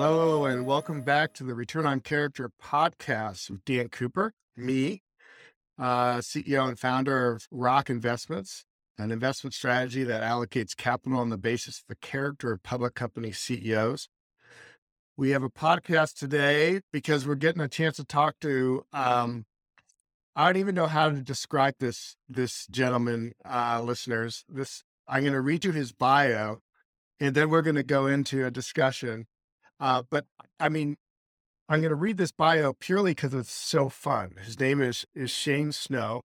Hello, and welcome back to the Return on Character podcast with Dan Cooper, me, uh, CEO and founder of Rock Investments, an investment strategy that allocates capital on the basis of the character of public company CEOs. We have a podcast today because we're getting a chance to talk to. Um, I don't even know how to describe this this gentleman, uh, listeners. This I'm going to read you his bio, and then we're going to go into a discussion. Uh, but I mean, I'm going to read this bio purely because it's so fun. His name is is Shane Snow.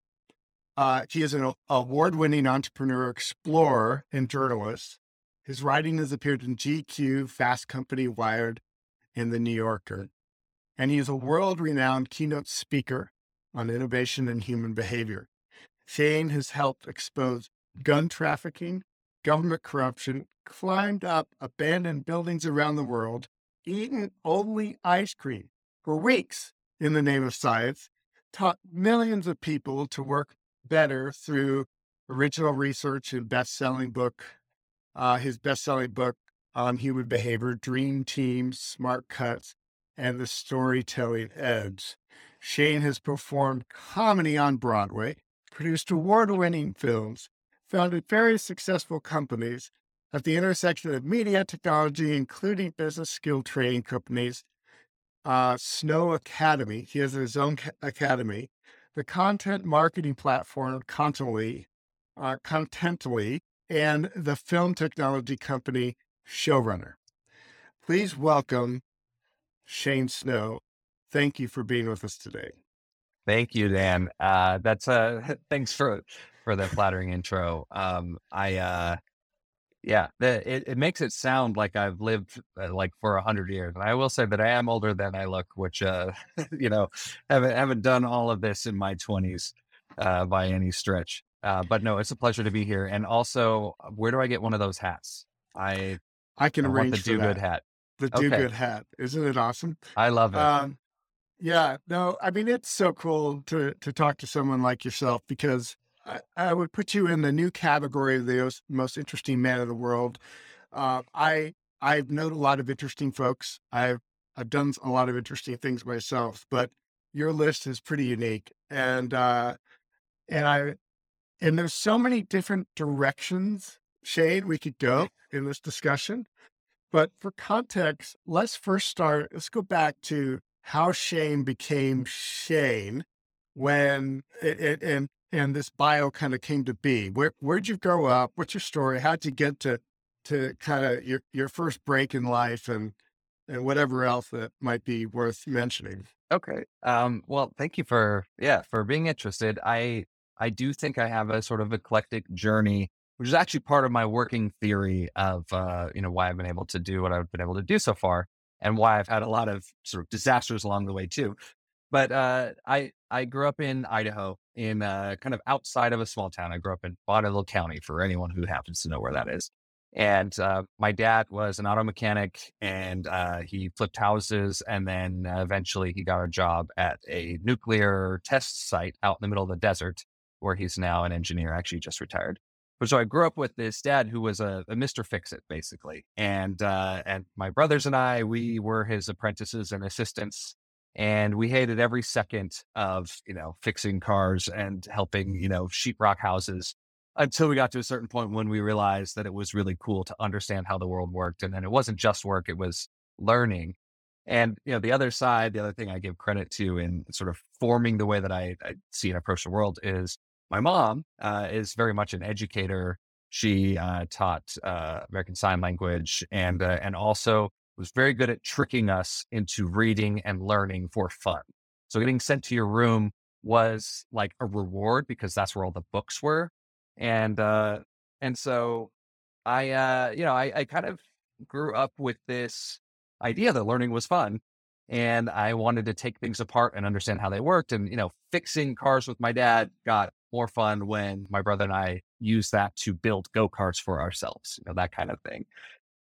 Uh, he is an award-winning entrepreneur, explorer, and journalist. His writing has appeared in GQ, Fast Company, Wired, and The New Yorker. And he is a world-renowned keynote speaker on innovation and human behavior. Shane has helped expose gun trafficking, government corruption, climbed up abandoned buildings around the world, eaten only ice cream for weeks in the name of science, taught millions of people to work better through original research and best-selling book, uh, his best-selling book on human behavior, Dream Team, Smart Cuts, and the Storytelling Edge. Shane has performed comedy on Broadway, produced award-winning films, founded very successful companies at the intersection of media technology, including business skill training companies, uh, Snow Academy. He has his own ca- academy, the content marketing platform Contently, uh, Contently, and the film technology company Showrunner. Please welcome Shane Snow. Thank you for being with us today. Thank you, Dan. Uh, that's uh, thanks for for the flattering intro. Um, I uh, yeah, the, it, it makes it sound like I've lived uh, like for a hundred years. And I will say that I am older than I look, which, uh, you know, haven't, haven't done all of this in my twenties, uh, by any stretch. Uh, but no, it's a pleasure to be here. And also, uh, where do I get one of those hats? I, I can I arrange the do good hat. The do Okay. good hat. Isn't it awesome? I love it. Um, yeah, no, I mean, it's so cool to, to talk to someone like yourself because I, I would put you in the new category of the most, interesting man in the world. Uh, I, I've known a lot of interesting folks. I've, I've done a lot of interesting things myself, but your list is pretty unique. And, uh, and I, and there's so many different directions, Shane, we could go in this discussion. But for context, let's first start. Let's go back to how Shane became Shane when it, it, and and this bio kind of came to be. Where where'd you grow up? What's your story? How'd you get to to kind of your your first break in life and and whatever else that might be worth mentioning? Okay. Um, well, thank you for yeah for being interested. I I do think I have a sort of eclectic journey, which is actually part of my working theory of uh, you know why I've been able to do what I've been able to do so far, and why I've had a lot of sort of disasters along the way too. But uh, I I grew up in Idaho, in uh, kind of outside of a small town. I grew up in Bonneville County, for anyone who happens to know where that is. And uh, my dad was an auto mechanic and uh, he flipped houses. And then uh, eventually he got a job at a nuclear test site out in the middle of the desert, where he's now an engineer, actually just retired. But so I grew up with this dad who was a, a Mr. Fix It, basically. And, uh, and my brothers and I, we were his apprentices and assistants. And we hated every second of, you know, fixing cars and helping, you know, sheetrock houses until we got to a certain point when we realized that it was really cool to understand how the world worked. And then it wasn't just work, it was learning. And, you know, the other side, the other thing I give credit to in sort of forming the way that I, I see and approach the world is my mom uh, is very much an educator. She uh, taught uh, American Sign Language and, uh, and also was very good at tricking us into reading and learning for fun. So getting sent to your room was like a reward because that's where all the books were. And uh and so i uh you know i i kind of grew up with this idea that learning was fun and i wanted to take things apart and understand how they worked. And you know fixing cars with my dad got more fun when my brother and i used that to build go-karts for ourselves you know that kind of thing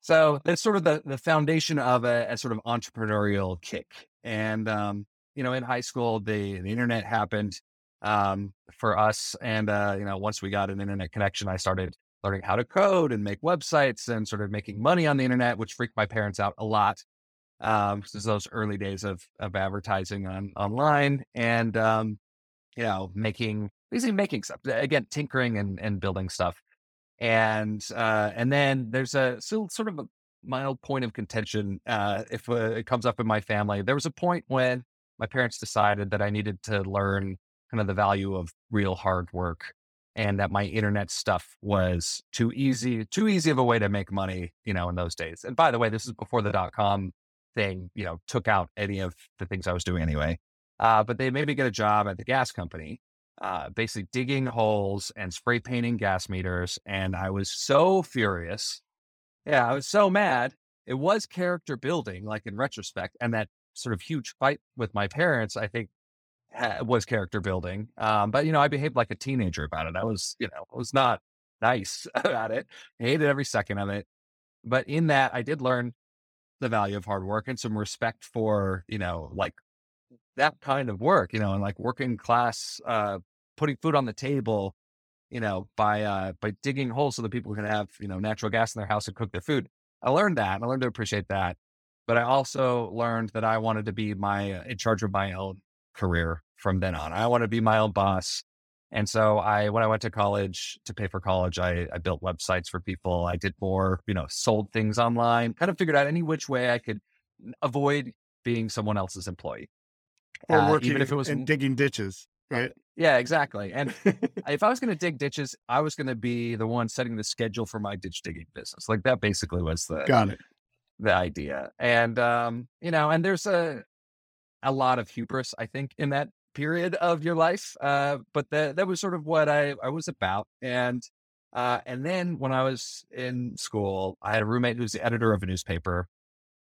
so that's sort of the the foundation of a, a sort of entrepreneurial kick and um you know in high school the the internet happened um, for us. And, uh, you know, once we got an internet connection, I started learning how to code and make websites and sort of making money on the internet, which freaked my parents out a lot. Um, this is those early days of of advertising on online and um, you know, making basically making stuff again, tinkering and and building stuff. And uh, and then there's a still sort of a mild point of contention uh, if uh, it comes up in my family. There was a point when my parents decided that I needed to learn kind of the value of real hard work and that my internet stuff was too easy, too easy of a way to make money, you know, in those days. And by the way, this is before the dot com thing, you know, took out any of the things I was doing anyway. Uh, but they made me get a job at the gas company, uh, basically digging holes and spray painting gas meters. And I was so furious. Yeah, I was so mad. It was character building, like in retrospect. And that sort of huge fight with my parents, I think was character building. Um, but you know, I behaved like a teenager about it. I was, you know, I was not nice about it. I hated every second of it. But in that, I did learn the value of hard work and some respect for, you know, like that kind of work, you know, and like working class, uh, putting food on the table, you know, by uh by digging holes so that people can have, you know, natural gas in their house and cook their food. I learned that. and I learned to appreciate that. But I also learned that I wanted to be my uh, in charge of my own career from then on. I want to be my own boss. And so I, when I went to college to pay for college, I, I built websites for people. I did more, you know, sold things online, kind of figured out any which way I could avoid being someone else's employee. Or uh, working even if it was and digging ditches, right? Yeah, exactly. And if I was going to dig ditches, I was going to be the one setting the schedule for my ditch digging business. Like that basically was the got it the idea. And um, you know, and there's a a lot of hubris, I think, in that period of your life. Uh, but that that was sort of what I, I was about. And uh, and then when I was in school, I had a roommate who was the editor of a newspaper,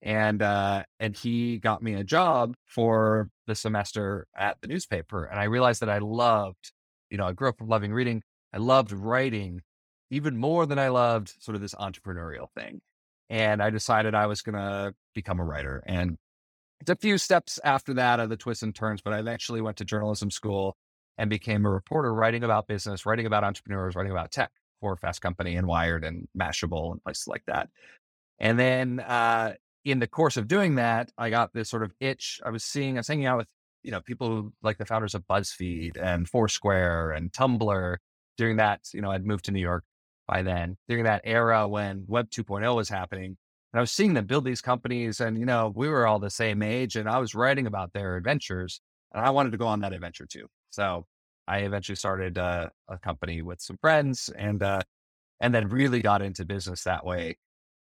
and uh, and he got me a job for the semester at the newspaper. And I realized that I loved, you know, I grew up loving reading. I loved writing even more than I loved sort of this entrepreneurial thing. And I decided I was going to become a writer. And it's a few steps after that of the twists and turns, but I eventually went to journalism school and became a reporter writing about business, writing about entrepreneurs, writing about tech for Fast Company and Wired and Mashable and places like that. And then uh, in the course of doing that, I got this sort of itch. I was seeing, I was hanging out with, you know, people like the founders of BuzzFeed and Foursquare and Tumblr during that, you know, I'd moved to New York by then, during that era when Web 2.0 was happening. And I was seeing them build these companies and, you know, we were all the same age and I was writing about their adventures and I wanted to go on that adventure too. So I eventually started uh, a company with some friends and, uh, and then really got into business that way.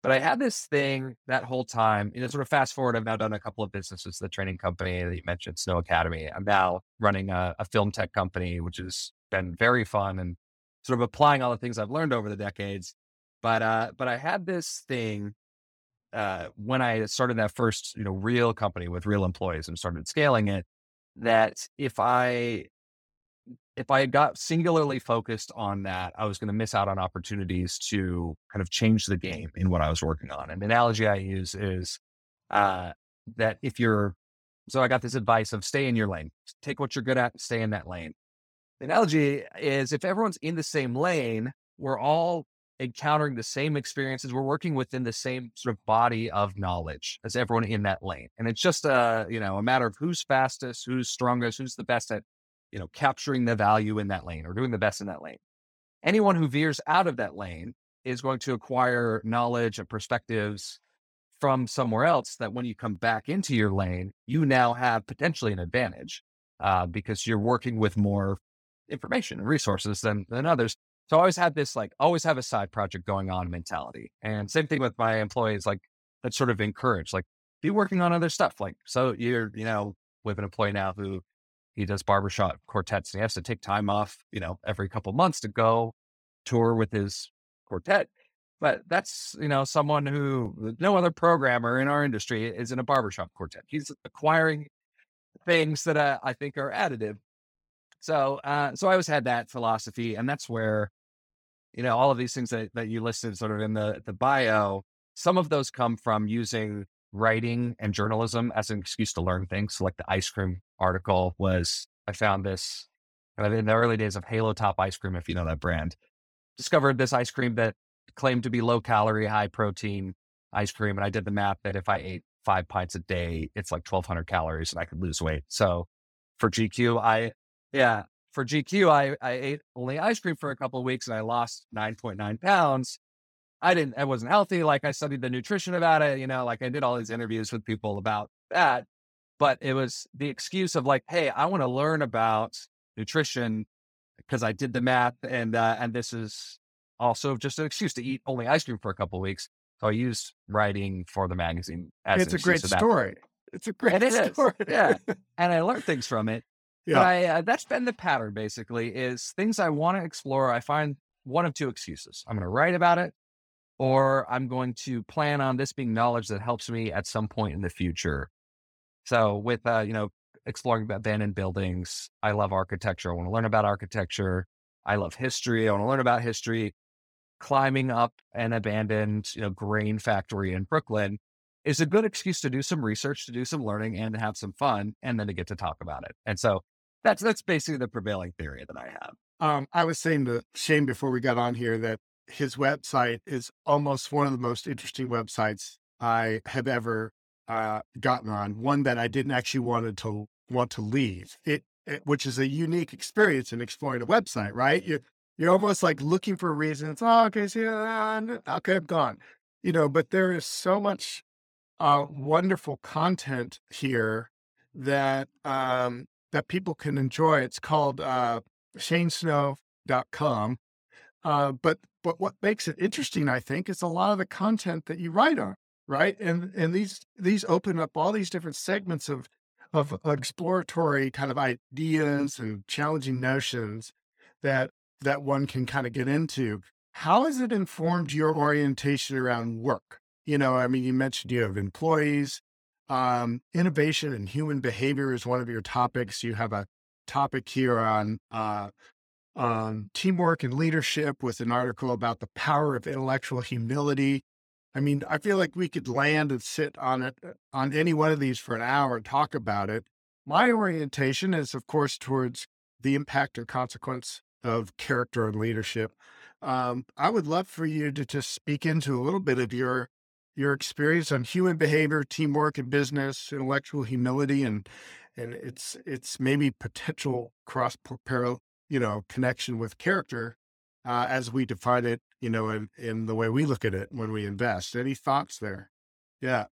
But I had this thing that whole time, you know, sort of fast forward, I've now done a couple of businesses, the training company that you mentioned, Snow Academy. I'm now running a, a film tech company, which has been very fun and sort of applying all the things I've learned over the decades. But, uh, but I had this thing uh, when I started that first, you know, real company with real employees and started scaling it, that if I if I got singularly focused on that, I was going to miss out on opportunities to kind of change the game in what I was working on. And the analogy I use is uh, that if you're, so I got this advice of stay in your lane, take what you're good at, stay in that lane. The analogy is if everyone's in the same lane, we're all encountering the same experiences. We're working within the same sort of body of knowledge as everyone in that lane. And it's just a, you know, a matter of who's fastest, who's strongest, who's the best at, you know, capturing the value in that lane or doing the best in that lane. Anyone who veers out of that lane is going to acquire knowledge and perspectives from somewhere else that when you come back into your lane, you now have potentially an advantage uh, because you're working with more information and resources than, than others. So I always had this like always have a side project going on mentality. And same thing with my employees, like that sort of encourage, like be working on other stuff. Like so you're, you know, with an employee now who he does barbershop quartets and he has to take time off, you know, every couple months to go tour with his quartet. But that's, you know, someone who no other programmer in our industry is in a barbershop quartet. He's acquiring things that uh, I think are additive so, uh, so I always had that philosophy, and that's where, you know, all of these things that, that you listed sort of in the the bio, some of those come from using writing and journalism as an excuse to learn things. So like the ice cream article was, I found this kind of in the early days of Halo Top ice cream, if you know that brand. Discovered this ice cream that claimed to be low calorie, high protein ice cream, and I did the math that if I ate five pints a day, it's like 1200 calories and I could lose weight. So for GQ, I, yeah, for GQ, I, I ate only ice cream for a couple of weeks and I lost 9.9 pounds. I didn't, I wasn't healthy. Like I studied the nutrition about it, you know, like I did all these interviews with people about that. But it was the excuse of like, hey, I want to learn about nutrition because I did the math and, uh, and this is also just an excuse to eat only ice cream for a couple of weeks. So I used writing for the magazine as it's a great story. It's a great it story. Is. Yeah. and I learned things from it. Yeah. But I, uh, that's been the pattern basically is things I want to explore. I find one of two excuses. I'm going to write about it or I'm going to plan on this being knowledge that helps me at some point in the future. So with, uh, you know, exploring abandoned buildings, I love architecture. I want to learn about architecture. I love history. I want to learn about history. Climbing up an abandoned, you know, grain factory in Brooklyn is a good excuse to do some research, to do some learning and to have some fun and then to get to talk about it. And so that's that's basically the prevailing theory that I have. Um, I was saying to Shane before we got on here that his website is almost one of the most interesting websites I have ever uh, gotten on. One that I didn't actually want to want to leave. It, it, which is a unique experience in exploring a website, right? You you're almost like looking for reasons. Oh, okay, so yeah, okay, I'm gone. You know, but there is so much uh, wonderful content here that um, that people can enjoy. It's called uh, shanesnow.com. Uh, but but what makes it interesting, I think, is a lot of the content that you write on, right? And and these these open up all these different segments of of exploratory kind of ideas and challenging notions that that one can kind of get into. How has it informed your orientation around work? You know, I mean, you mentioned you have employees, um, innovation and human behavior is one of your topics. You have a topic here on uh, on teamwork and leadership with an article about the power of intellectual humility. I mean, I feel like we could land and sit on it uh, on any one of these for an hour and talk about it. My orientation is, of course, towards the impact and consequence of character and leadership. Um, I would love for you to just speak into a little bit of your your experience on human behavior, teamwork and business, intellectual humility, and and it's it's maybe potential cross parallel, you know, connection with character uh, as we define it, you know, in, in the way we look at it when we invest. Any thoughts there? Yeah.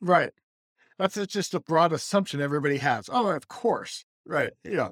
Right. That's just a broad assumption everybody has. Oh, of course. Right. Yeah.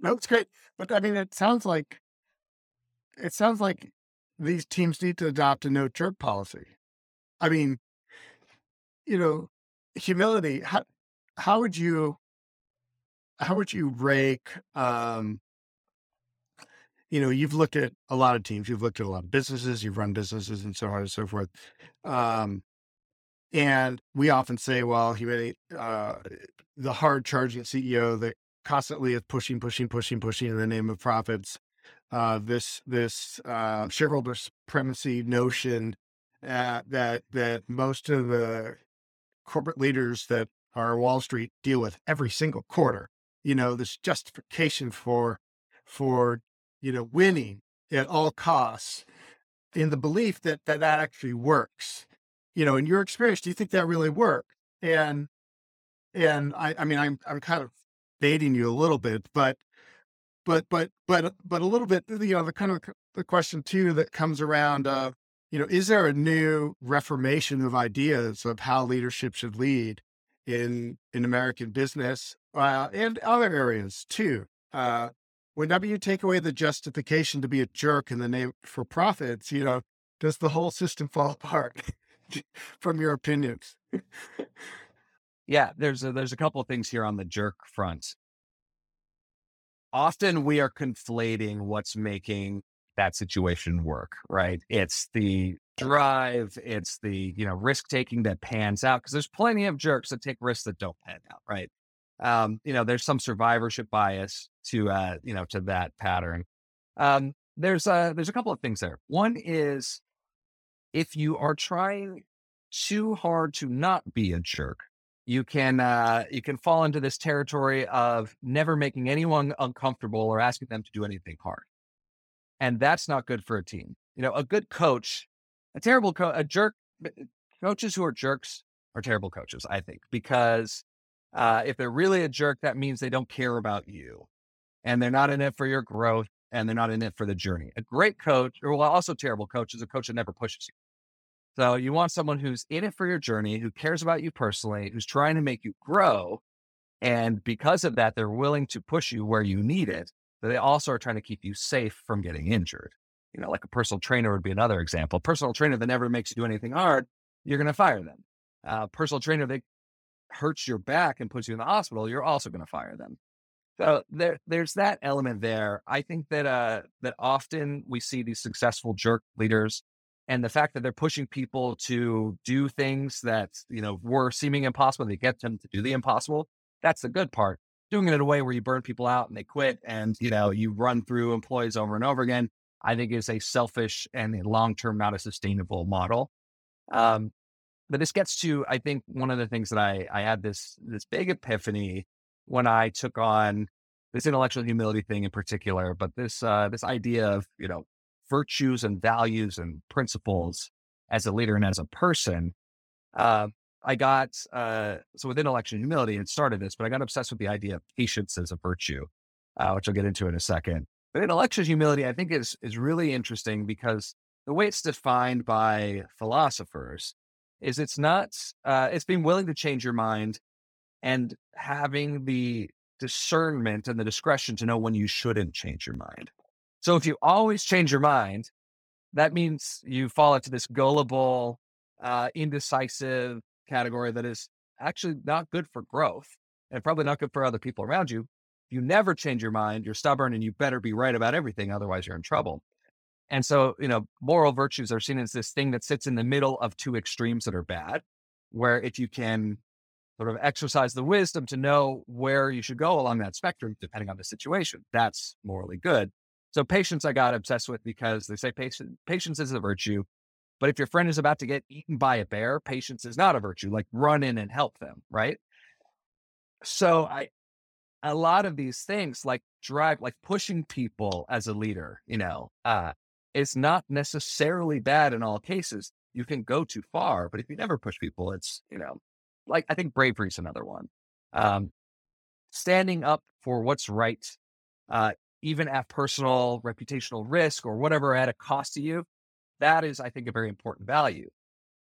No, it's great. But I mean, it sounds like it sounds like these teams need to adopt a no jerk policy. I mean, you know, humility. How how would you how would you rake um you know, you've looked at a lot of teams, you've looked at a lot of businesses, you've run businesses and so on and so forth. Um and we often say, well, humility uh the hard charging CEO that constantly is pushing, pushing, pushing, pushing in the name of profits. Uh, this this uh, shareholder supremacy notion uh, that that most of the corporate leaders that are Wall Street deal with every single quarter. You know, this justification for for you know winning at all costs in the belief that that, that actually works. You know, in your experience, do you think that really worked? And and I, I mean, I'm I'm kind of dating you a little bit, but but but but but a little bit, you know, the kind of the question too that comes around, uh, you know, is there a new reformation of ideas of how leadership should lead in in American business uh, and other areas too? Uh, whenever you take away the justification to be a jerk in the name for profits, you know, does the whole system fall apart? from your opinions. yeah, there's a, there's a couple of things here on the jerk front. Often we are conflating what's making that situation work, right? It's the drive, it's the, you know, risk taking that pans out because there's plenty of jerks that take risks that don't pan out, right? Um, you know, there's some survivorship bias to uh, you know, to that pattern. Um, there's uh there's a couple of things there. One is if you are trying too hard to not be a jerk, you can uh, you can fall into this territory of never making anyone uncomfortable or asking them to do anything hard, and that's not good for a team. You know, a good coach, a terrible coach, a jerk. Coaches who are jerks are terrible coaches, I think, because uh, if they're really a jerk, that means they don't care about you, and they're not in it for your growth, and they're not in it for the journey. A great coach, or well, also terrible coach, is a coach that never pushes you. So you want someone who's in it for your journey, who cares about you personally, who's trying to make you grow. And because of that, they're willing to push you where you need it. But they also are trying to keep you safe from getting injured. You know, like a personal trainer would be another example. Personal trainer that never makes you do anything hard, you're going to fire them. Uh, personal trainer that hurts your back and puts you in the hospital, you're also going to fire them. So there, there's that element there. I think that uh, that often we see these successful jerk leaders, and the fact that they're pushing people to do things that you know were seeming impossible, they get them to do the impossible. That's the good part. Doing it in a way where you burn people out and they quit, and you know you run through employees over and over again. I think is a selfish and a long term not a sustainable model. Um, but this gets to I think one of the things that I I had this this big epiphany when I took on this intellectual humility thing in particular, but this uh, this idea of you know virtues and values and principles as a leader and as a person. Uh, I got uh, so with intellectual humility, it started this, but I got obsessed with the idea of patience as a virtue, uh, which I'll get into in a second. But intellectual humility, I think, is is really interesting because the way it's defined by philosophers is it's not uh, it's being willing to change your mind and having the discernment and the discretion to know when you shouldn't change your mind. So if you always change your mind, that means you fall into this gullible, uh, indecisive category that is actually not good for growth and probably not good for other people around you. If you never change your mind, you're stubborn and you better be right about everything. Otherwise, you're in trouble. And so, you know, moral virtues are seen as this thing that sits in the middle of two extremes that are bad, where if you can sort of exercise the wisdom to know where you should go along that spectrum, depending on the situation. That's morally good. So patience, I got obsessed with because they say patience, patience is a virtue. But if your friend is about to get eaten by a bear, patience is not a virtue. Like run in and help them, right? So I, a lot of these things, like drive, like pushing people as a leader, you know, uh, it's not necessarily bad in all cases. You can go too far, but if you never push people, it's you know like I think bravery is another one. Um, standing up for what's right, uh, even at personal reputational risk or whatever at a cost to you, that is, I think, a very important value.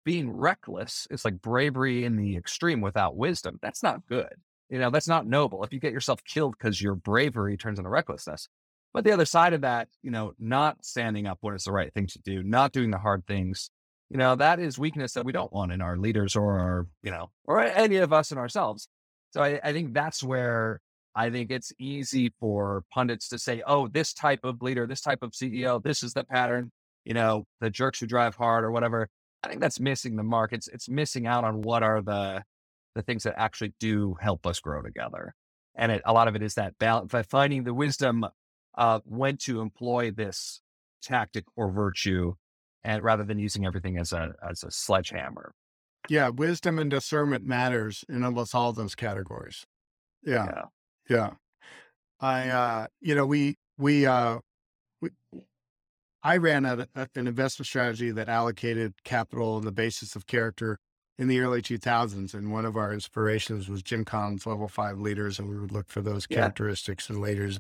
Being reckless is like bravery in the extreme without wisdom. That's not good. You know, that's not noble. If you get yourself killed because your bravery turns into recklessness. But the other side of that, you know, not standing up when it's the right thing to do, not doing the hard things, you know, that is weakness that we don't want in our leaders or our, you know, or any of us in ourselves. So I, I think that's where I think it's easy for pundits to say, oh, this type of leader, this type of CEO, this is the pattern, you know, the jerks who drive hard or whatever. I think that's missing the mark. It's it's missing out on what are the the things that actually do help us grow together. And it, a lot of it is that balance, finding the wisdom of when to employ this tactic or virtue and rather than using everything as a as a sledgehammer. Yeah, wisdom and discernment matters in almost all those categories. Yeah. Yeah. Yeah. I uh you know, we we uh we, I ran a, a, an investment strategy that allocated capital on the basis of character in the early 2000s. And one of our inspirations was Jim Collins' level five leaders. And we would look for those characteristics yeah. in leaders.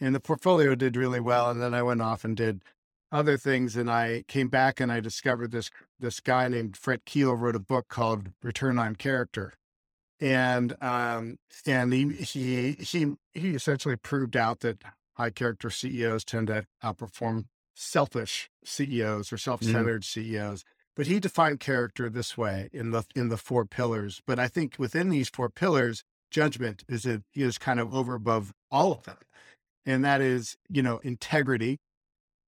and the portfolio did really well. And then I went off and did other things. And I came back and I discovered this, this guy named Fred Kiel wrote a book called Return on Character. And, um, and he, he, he, he essentially proved out that high character CEOs tend to outperform selfish CEOs or mm. self-centered mm. CEOs. But he defined character this way in the in the four pillars. But I think within these four pillars, judgment is a, is kind of over above all of them, and that is you know integrity,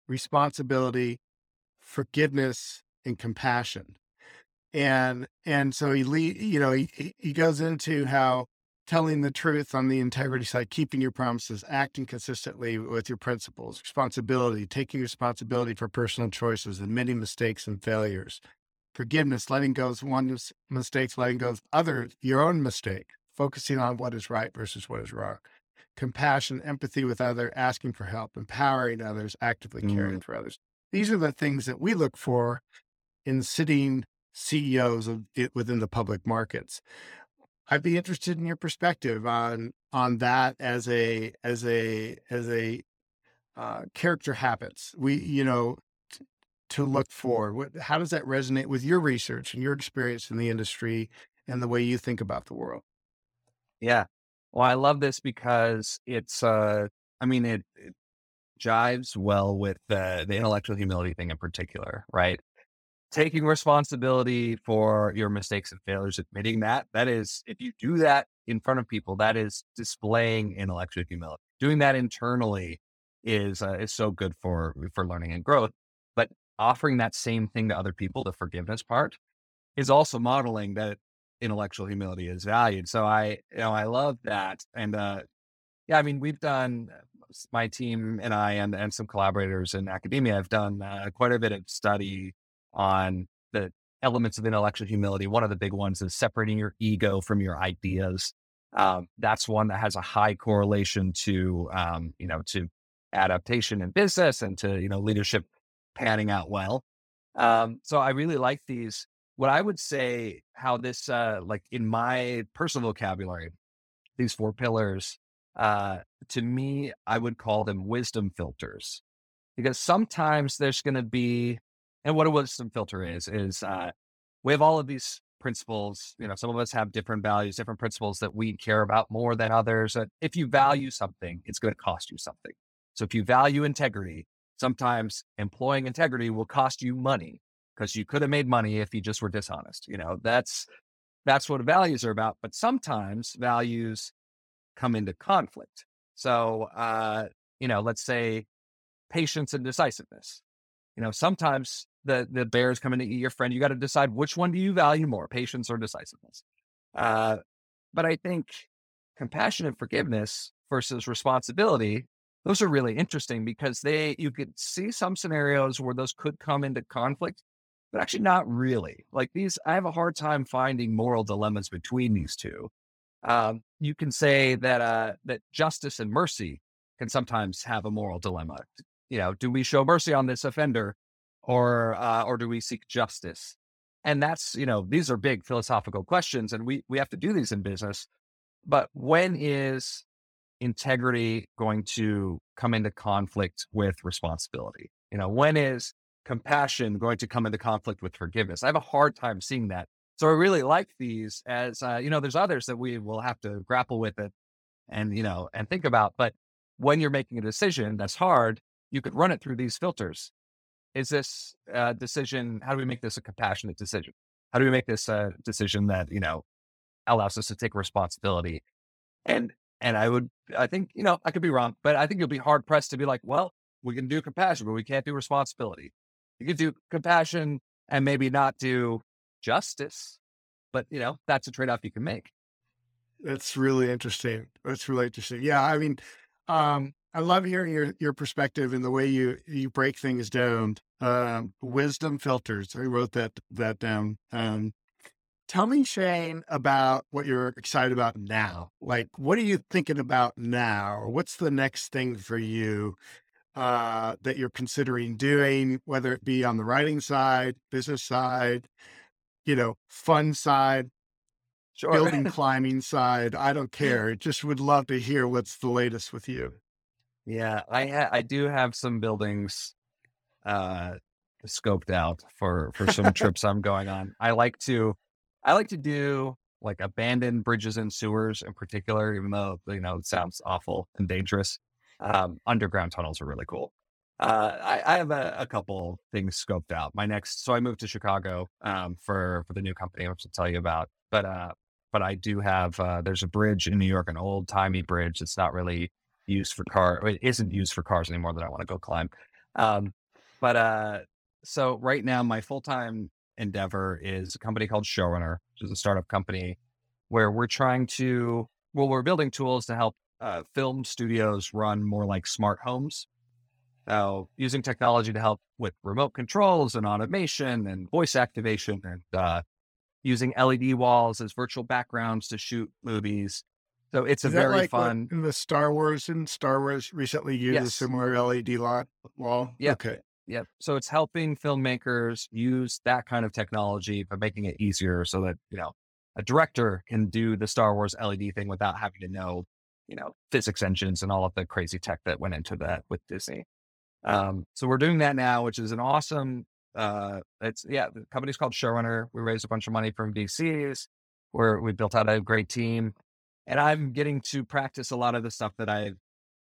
responsibility, forgiveness, and compassion. And and so he you know he he goes into how telling the truth on the integrity side, keeping your promises, acting consistently with your principles, responsibility, taking responsibility for personal choices, admitting mistakes and failures, forgiveness, letting go of one's mistakes, letting go of other, your own mistake, focusing on what is right versus what is wrong, compassion, empathy with other, asking for help, empowering others, actively caring mm. for others. These are the things that we look for in sitting CEOs of it within the public markets. I'd be interested in your perspective on on that as a as a as a uh, character habits. We you know t- to look for. What, how does that resonate with your research and your experience in the industry and the way you think about the world? Yeah. Well, I love this because it's uh I mean it, it jives well with the the intellectual humility thing in particular, right? Taking responsibility for your mistakes and failures, admitting that, that is, if you do that in front of people, that is displaying intellectual humility. Doing that internally is uh, is so good for for learning and growth. But offering that same thing to other people, the forgiveness part, is also modeling that intellectual humility is valued. So I, you know, I love that. And uh, yeah, I mean, we've done my team and I and and some collaborators in academia have done uh, quite a bit of study on the elements of intellectual humility. One of the big ones is separating your ego from your ideas. Um, that's one that has a high correlation to, um, you know, to adaptation in business and to, you know, leadership panning out well. Um, so I really like these. What I would say, how this, uh, like in my personal vocabulary, these four pillars, uh, to me, I would call them wisdom filters because sometimes there's going to be and what a wisdom filter is, is uh, we have all of these principles. You know, some of us have different values, different principles that we care about more than others. if you value something, it's going to cost you something. So if you value integrity, sometimes employing integrity will cost you money because you could have made money if you just were dishonest. You know, that's that's what values are about. But sometimes values come into conflict. So, uh, you know, let's say patience and decisiveness. You know, sometimes the the bears coming to eat your friend. You got to decide which one do you value more, patience or decisiveness. Uh, but I think compassion and forgiveness versus responsibility, those are really interesting because they you could see some scenarios where those could come into conflict, but actually not really. Like these, I have a hard time finding moral dilemmas between these two. Um, you can say that uh, that justice and mercy can sometimes have a moral dilemma. You know, do we show mercy on this offender or uh, or do we seek justice? And that's you know these are big philosophical questions, and we we have to do these in business. But when is integrity going to come into conflict with responsibility? You know, when is compassion going to come into conflict with forgiveness? I have a hard time seeing that. So I really like these as, uh, you know, there's others that we will have to grapple with it and, you know, and think about. But when you're making a decision that's hard, you could run it through these filters is this a decision? How do we make this a compassionate decision? How do we make this a decision that, you know, allows us to take responsibility? And, and I would, I think, you know, I could be wrong, but I think you'll be hard pressed to be like, well, we can do compassion, but we can't do responsibility. You can do compassion and maybe not do justice, but you know, that's a trade off you can make. That's really interesting. That's really interesting. Yeah. I mean, um, I love hearing your your perspective and the way you you break things down. Um, wisdom filters. I wrote that that down. Um, tell me, Shane, about what you're excited about now. Like, what are you thinking about now? What's the next thing for you uh, that you're considering doing, whether it be on the writing side, business side, you know, fun side, sure. building climbing side? I don't care. Just would love to hear what's the latest with you. Yeah, I ha- I do have some buildings uh scoped out for for some trips I'm going on. I like to I like to do like abandoned bridges and sewers in particular, even though you know it sounds awful and dangerous. Um, underground tunnels are really cool. Uh, I, I, have a, a, couple things scoped out. My next, so I moved to Chicago um, for for the new company, which I'll tell you about. But uh, but I do have uh, there's a bridge in New York, an old timey bridge. It's not really used for car. It isn't used for cars anymore that I want to go climb. Um, but uh, so right now, my full time endeavor is a company called Showrunner, which is a startup company where we're trying to, well, we're building tools to help uh, film studios run more like smart homes. So using technology to help with remote controls and automation and voice activation and uh, using LED walls as virtual backgrounds to shoot movies. So it's Is a very like fun. In the Star Wars and Star Wars recently used yes. a similar LED lot wall. Yeah. Okay. Yep. So it's helping filmmakers use that kind of technology, but making it easier so that, you know, a director can do the Star Wars LED thing without having to know, you know, physics engines and all of the crazy tech that went into that with Disney. Um, so we're doing that now, which is an awesome, uh, it's, yeah, the company's called Showrunner. We raised a bunch of money from VCs where we built out a great team and I'm getting to practice a lot of the stuff that I've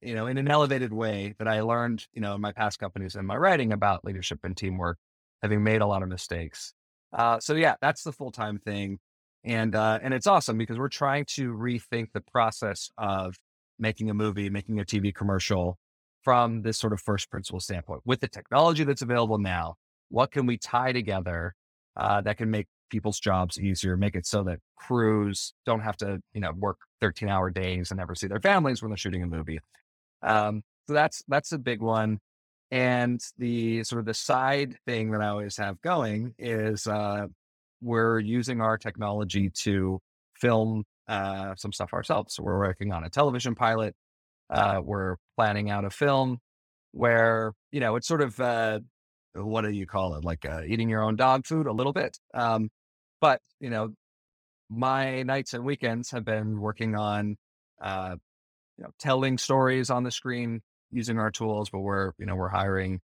you know, in an elevated way that I learned, you know, in my past companies and my writing about leadership and teamwork, having made a lot of mistakes. Uh, so yeah, that's the full time thing, and uh, and it's awesome because we're trying to rethink the process of making a movie, making a TV commercial from this sort of first principle standpoint. With the technology that's available now, what can we tie together uh, that can make people's jobs easier, make it so that crews don't have to, you know, work 13 hour days and never see their families when they're shooting a movie. Um, so that's that's a big one. And the sort of the side thing that I always have going is uh, we're using our technology to film uh, some stuff ourselves. So we're working on a television pilot. Uh, we're planning out a film where you know it's sort of uh, what do you call it? Like uh, eating your own dog food a little bit. Um, but you know, my nights and weekends have been working on uh, you know, telling stories on the screen using our tools, but we're, you know, we're hiring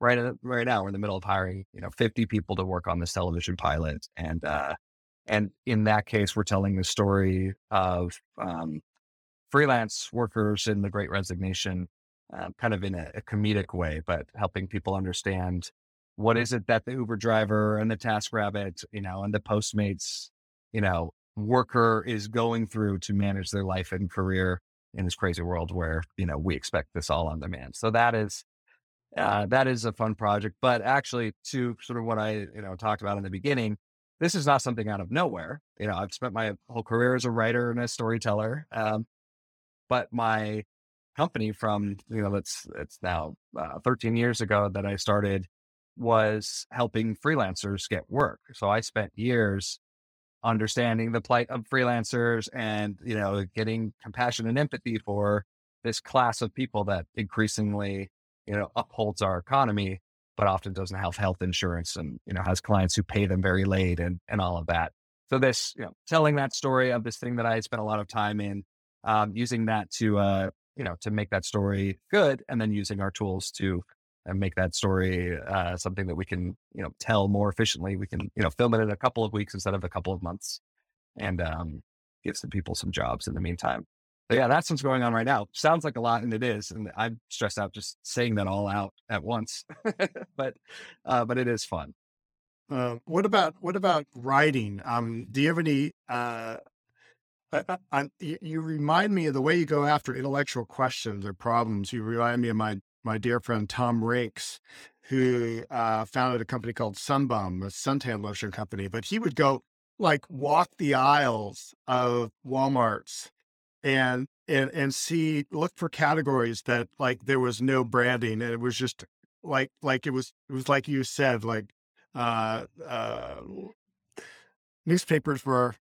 right right now. We're in the middle of hiring, you know, 50 people to work on this television pilot. And, uh, and in that case, we're telling the story of, um, freelance workers in the great resignation, uh, kind of in a, a comedic way, but helping people understand what is it that the Uber driver and the TaskRabbit, you know, and the Postmates, you know, worker is going through to manage their life and career in this crazy world where you know we expect this all on demand. So that is uh, that is a fun project. But actually, to sort of what I you know talked about in the beginning, this is not something out of nowhere. You know, I've spent my whole career as a writer and a storyteller, um, but my company from you know that's it's now uh, 13 years ago that I started was helping freelancers get work. So I spent years understanding the plight of freelancers and, you know, getting compassion and empathy for this class of people that increasingly, you know, upholds our economy, but often doesn't have health insurance and, you know, has clients who pay them very late and, and all of that. So this, you know, telling that story of this thing that I spent a lot of time in, um, using that to, uh, you know, to make that story good and then using our tools to and make that story uh, something that we can, you know, tell more efficiently. We can, you know, film it in a couple of weeks instead of a couple of months, and um, give some people some jobs in the meantime. But yeah, that's what's going on right now. Sounds like a lot, and it is. And I'm stressed out just saying that all out at once. but uh, but it is fun. Uh, what about what about writing? Um, do you have any? Uh, I, I, you remind me of the way you go after intellectual questions or problems. You remind me of my my dear friend Tom Rinks, who uh, founded a company called Sun Bum, a suntan lotion company. But he would go like walk the aisles of Walmart's and and and see look for categories that like there was no branding and it was just like like it was it was like you said like uh uh newspapers were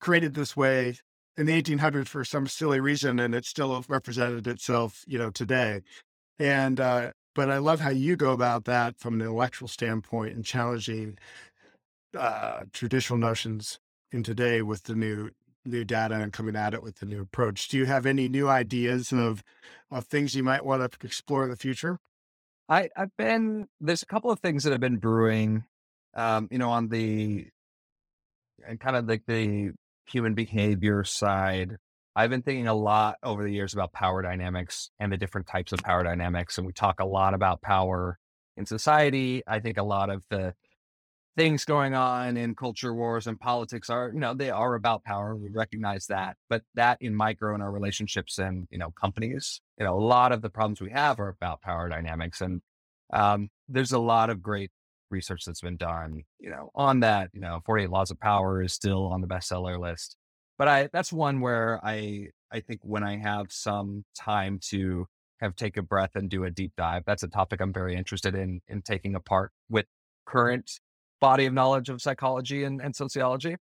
created this way in the 1800s for some silly reason and it still represented itself you know today and, uh, but I love how you go about that from an intellectual standpoint and challenging uh, traditional notions in today with the new new data and coming at it with a new approach. Do you have any new ideas of of things you might want to explore in the future? I, I've been there's a couple of things that have been brewing, um, you know, on the and kind of like the human behavior side. I've been thinking a lot over the years about power dynamics and the different types of power dynamics, and we talk a lot about power in society. I think a lot of the things going on in culture wars and politics are, you know, they are about power. We recognize that, but that in micro in our relationships and, you know, companies, you know, a lot of the problems we have are about power dynamics. And um, there's a lot of great research that's been done, you know, on that, you know, 48 laws of power is still on the bestseller list. But I, that's one where I, I think when I have some time to have take a breath and do a deep dive, that's a topic I'm very interested in, in taking apart with current body of knowledge of psychology and, and sociology.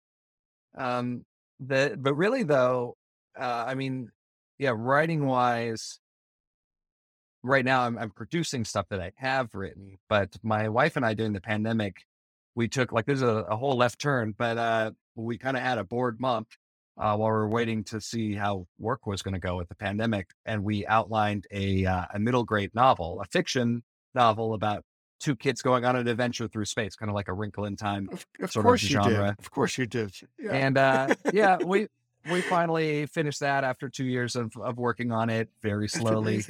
Um, the, but really though, uh, I mean, yeah, writing wise, right now I'm, I'm producing stuff that I have written, but my wife and I during the pandemic, we took like, there's a, a whole left turn, but, uh, we kind of had a bored month, uh, while we are waiting to see how work was going to go with the pandemic. And we outlined a, uh, a middle grade novel, a fiction novel about two kids going on an adventure through space, kind of like a Wrinkle in Time of, of sort course of genre. You did. Of course you did. Yeah. And uh, yeah, we we finally finished that after two years of of working on it very slowly.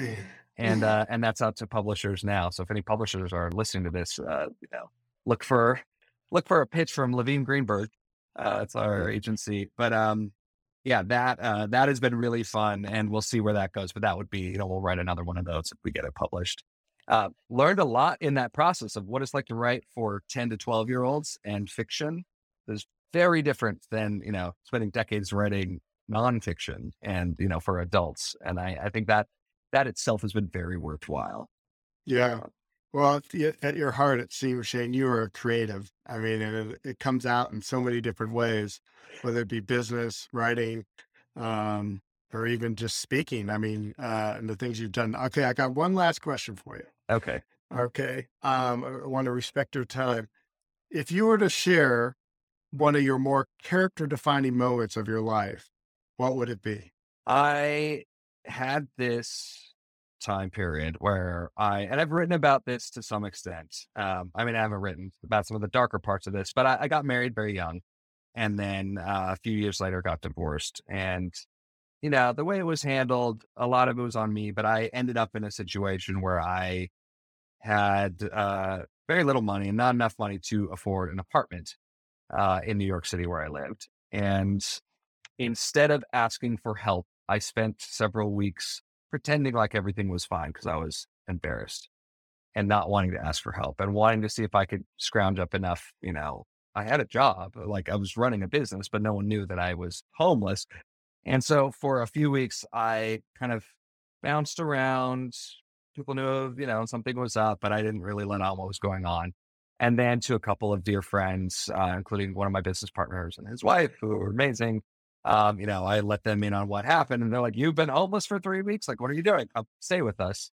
And uh, and that's out to publishers now. So if any publishers are listening to this, uh, you know, look for look for a pitch from Levine Greenberg. Uh, it's our agency. But um, yeah, that uh, that has been really fun, and we'll see where that goes. But that would be, you know, we'll write another one of those if we get it published uh, learned a lot in that process of what it's like to write for 10 to 12 year olds and fiction is very different than, you know, spending decades writing nonfiction and, you know, for adults. And I, I think that that itself has been very worthwhile. Yeah. Well, at your heart, it seems, Shane, you are a creative. I mean, it, it comes out in so many different ways, whether it be business, writing, um, or even just speaking. I mean, uh, and the things you've done. Okay, I got one last question for you. Okay. Okay. Um, I want to respect your time. If you were to share one of your more character defining moments of your life, what would it be? I had this time period where I, and I've written about this to some extent. Um, I mean, I haven't written about some of the darker parts of this, but I, I got married very young. And then uh, a few years later, got divorced. And you know, the way it was handled, a lot of it was on me, but I ended up in a situation where I had uh, very little money and not enough money to afford an apartment uh, in New York City where I lived. And instead of asking for help, I spent several weeks pretending like everything was fine because I was embarrassed and not wanting to ask for help and wanting to see if I could scrounge up enough, you know, I had a job, like I was running a business, but no one knew that I was homeless. And so for a few weeks, I kind of bounced around. People knew, you know, something was up, but I didn't really let on what was going on. And then to a couple of dear friends, uh, including one of my business partners and his wife, who were amazing. Um, you know, I let them in on what happened, and they're like, "You've been homeless for three weeks. Like, what are you doing? Come stay with us."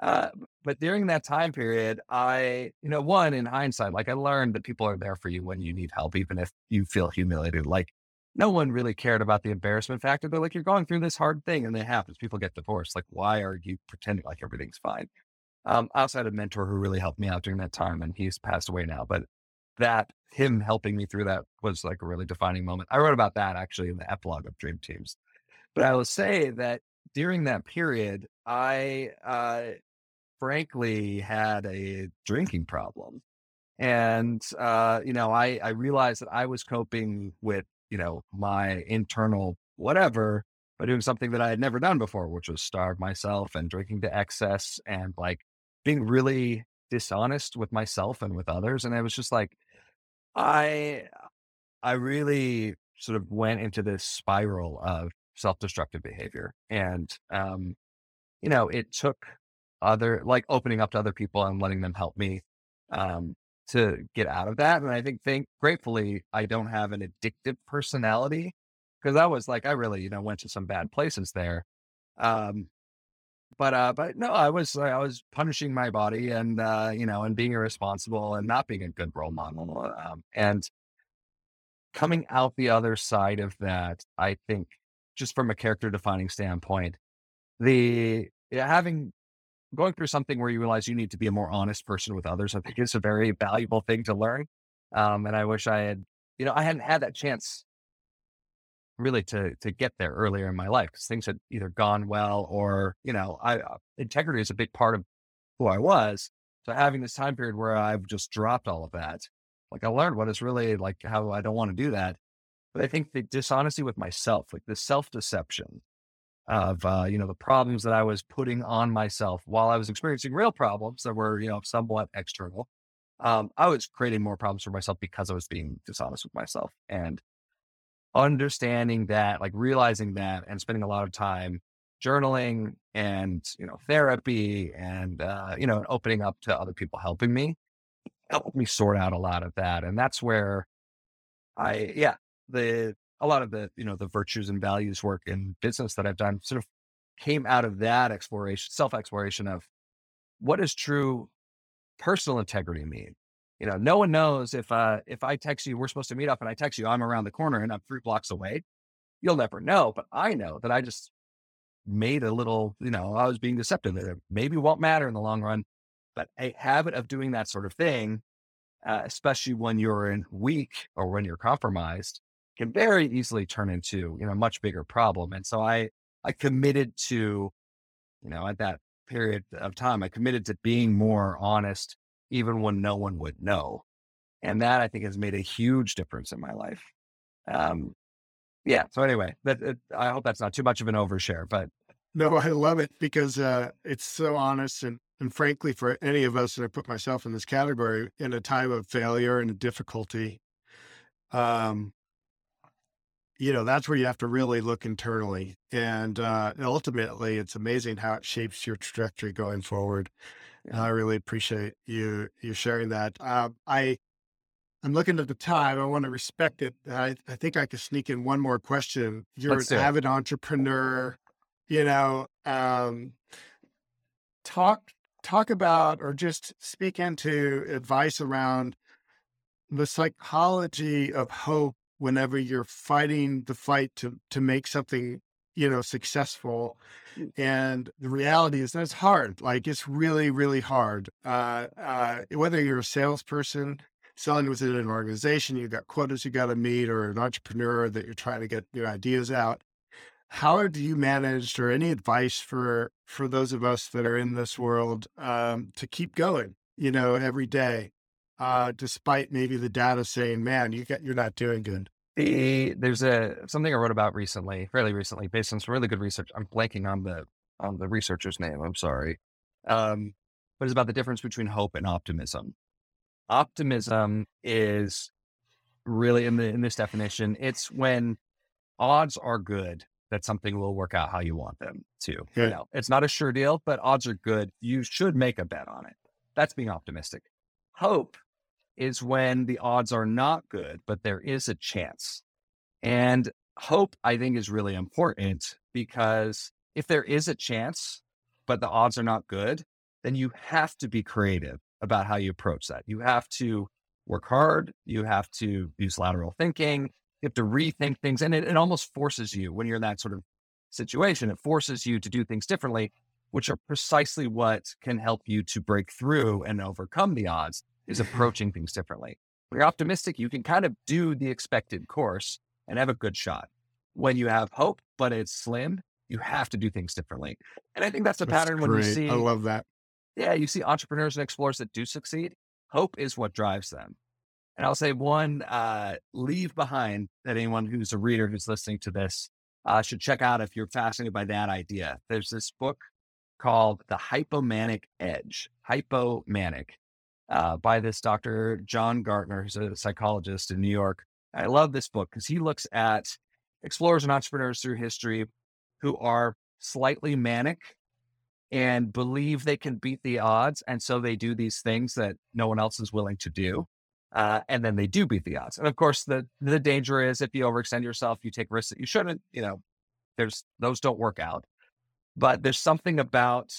Uh, but during that time period, I, you know, one in hindsight, like I learned that people are there for you when you need help, even if you feel humiliated. Like no one really cared about the embarrassment factor. They're like, you're going through this hard thing and it happens. People get divorced. Like, why are you pretending like everything's fine? Um, I also had a mentor who really helped me out during that time and he's passed away now, but that him helping me through that was like a really defining moment. I wrote about that actually in the epilogue of Dream Teams. But I will say that during that period, I, uh, frankly had a drinking problem. And, uh, you know, I, I realized that I was coping with you know, my internal whatever by doing something that I had never done before, which was starve myself and drinking to excess and like being really dishonest with myself and with others. And I was just like, I, I really sort of went into this spiral of self-destructive behavior. And, um, you know, it took other, like opening up to other people and letting them help me, um, to get out of that. And I think, think gratefully, I don't have an addictive personality because I was like, I really, you know, went to some bad places there. Um, but, uh, but no, I was, I was punishing my body and, uh, you know, and being irresponsible and not being a good role model. Um, and coming out the other side of that, I think, just from a character defining standpoint, the having going through something where you realize you need to be a more honest person with others, I think is a very valuable thing to learn. Um, and I wish I had, you know, I hadn't had that chance really to to get there earlier in my life because things had either gone well or you know, I uh, integrity is a big part of who I was. So having this time period where I've just dropped all of that, like I learned what is really like how I don't want to do that. But I think the dishonesty with myself, like the self deception of uh, you know the problems that I was putting on myself while I was experiencing real problems that were you know somewhat external. Um, I was creating more problems for myself because I was being dishonest with myself and understanding that, like realizing that, and spending a lot of time journaling and you know therapy and uh, you know opening up to other people helping me helped me sort out a lot of that, and that's where I yeah the a lot of the you know the virtues and values work in business that I've done sort of came out of that exploration, self exploration of what does true personal integrity mean. You know, no one knows if uh if I text you, we're supposed to meet up, and I text you, I'm around the corner and I'm three blocks away. You'll never know, but I know that I just made a little, you know, I was being deceptive. It maybe won't matter in the long run, but a habit of doing that sort of thing, uh, especially when you're in weak or when you're compromised, can very easily turn into, you know, a much bigger problem. And so I, I committed to, you know, at that period of time, I committed to being more honest, even when no one would know. And that I think has made a huge difference in my life. Um, yeah. So anyway, that it, I hope that's not too much of an overshare, but no, I love it because uh, it's so honest and and frankly, for any of us, and I put myself in this category, in a time of failure and difficulty, um, you know, that's where you have to really look internally. And uh, ultimately, it's amazing how it shapes your trajectory going forward. And I really appreciate you you sharing that. Uh, I I'm looking at the time. I want to respect it. I, I think I could sneak in one more question. You're let's an avid entrepreneur. You know, um, talk talk about or just speak into advice around the psychology of hope whenever you're fighting the fight to to make something you know successful Mm. and the reality is that it's hard like it's really really hard uh, uh, whether you're a salesperson selling within an organization you've got quotas you got to meet or an entrepreneur that you're trying to get your ideas out how do you manage or any advice for for those of us that are in this world um, to keep going you know every day uh, despite maybe the data saying man you got you're not doing good The, there's a something I wrote about recently, fairly recently, based on some really good research. I'm blanking on the on the researcher's name. I'm sorry, um, but it's about the difference between hope and optimism. Optimism is really in the in this definition. It's when odds are good that something will work out how you want them to. You know, it's not a sure deal, but odds are good. You should make a bet on it. That's being optimistic. Hope is when the odds are not good, but there is a chance. And hope, I think, is really important because if there is a chance, but the odds are not good, then you have to be creative about how you approach that. You have to work hard. You have to use lateral thinking. You have to rethink things. And it, it almost forces you when you're in that sort of situation, it forces you to do things differently, which are precisely what can help you to break through and overcome the odds is approaching things differently. When you're optimistic, you can kind of do the expected course and have a good shot. When you have hope, but it's slim, you have to do things differently. And I think that's a That's pattern when you see, i love that yeah, you see entrepreneurs and explorers that do succeed. Hope is what drives them. And I'll say one, uh, leave behind that anyone who's a reader who's listening to this uh, should check out if you're fascinated by that idea. There's this book called The Hypomanic Edge, Hypomanic, uh, by this Dr. John Gartner, who's a psychologist in New York. I love this book because he looks at explorers and entrepreneurs through history who are slightly manic and believe they can beat the odds. And so they do these things that no one else is willing to do. Uh, and then they do beat the odds. And of course, the the danger is if you overextend yourself, you take risks that you shouldn't. You know, there's those don't work out. But there's something about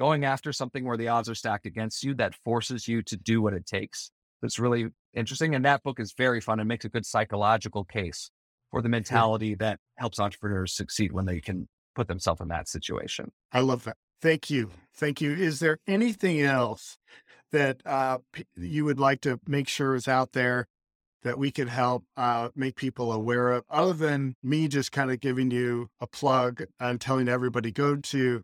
going after something where the odds are stacked against you that forces you to do what it takes. that's really interesting. And that book is very fun and makes a good psychological case for the mentality that helps entrepreneurs succeed when they can put themselves in that situation. I love that. Thank you. Thank you. Is there anything else that uh, you would like to make sure is out there that we could help uh, make people aware of, other than me just kind of giving you a plug and telling everybody go to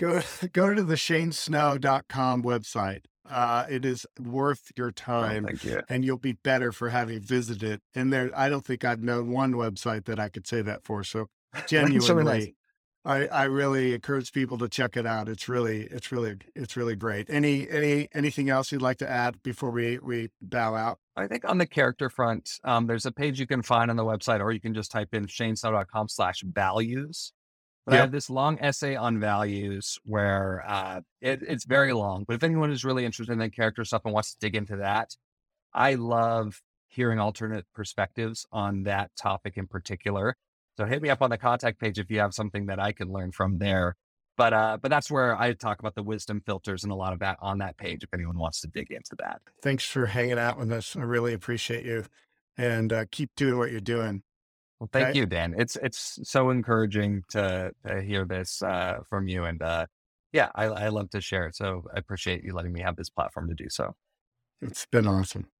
go go to the shanesnow.com website. Uh, it is worth your Oh, time thank you. and you'll be better for having visited. And there, I don't think I've known one website that I could say that for. So genuinely, I, I really encourage people to check it out. It's really, it's really, it's really great. Any, any, anything else you'd like to add before we, we bow out? I think on the character front, um, there's a page you can find on the website, or you can just type in shanesnow.com slash values. But I have this long essay on values where uh, it, it's very long. But if anyone is really interested in the character stuff and wants to dig into that, I love hearing alternate perspectives on that topic in particular. So hit me up on the contact page if you have something that I can learn from there. But uh, but that's where I talk about the wisdom filters and a lot of that on that page if anyone wants to dig into that. Thanks for hanging out with us. I really appreciate you and uh, keep doing what you're doing. Well, thank Okay. you, Dan. It's it's so encouraging to, to hear this uh, from you, and uh, yeah, I, I love to share it. So I appreciate you letting me have this platform to do so. It's been awesome.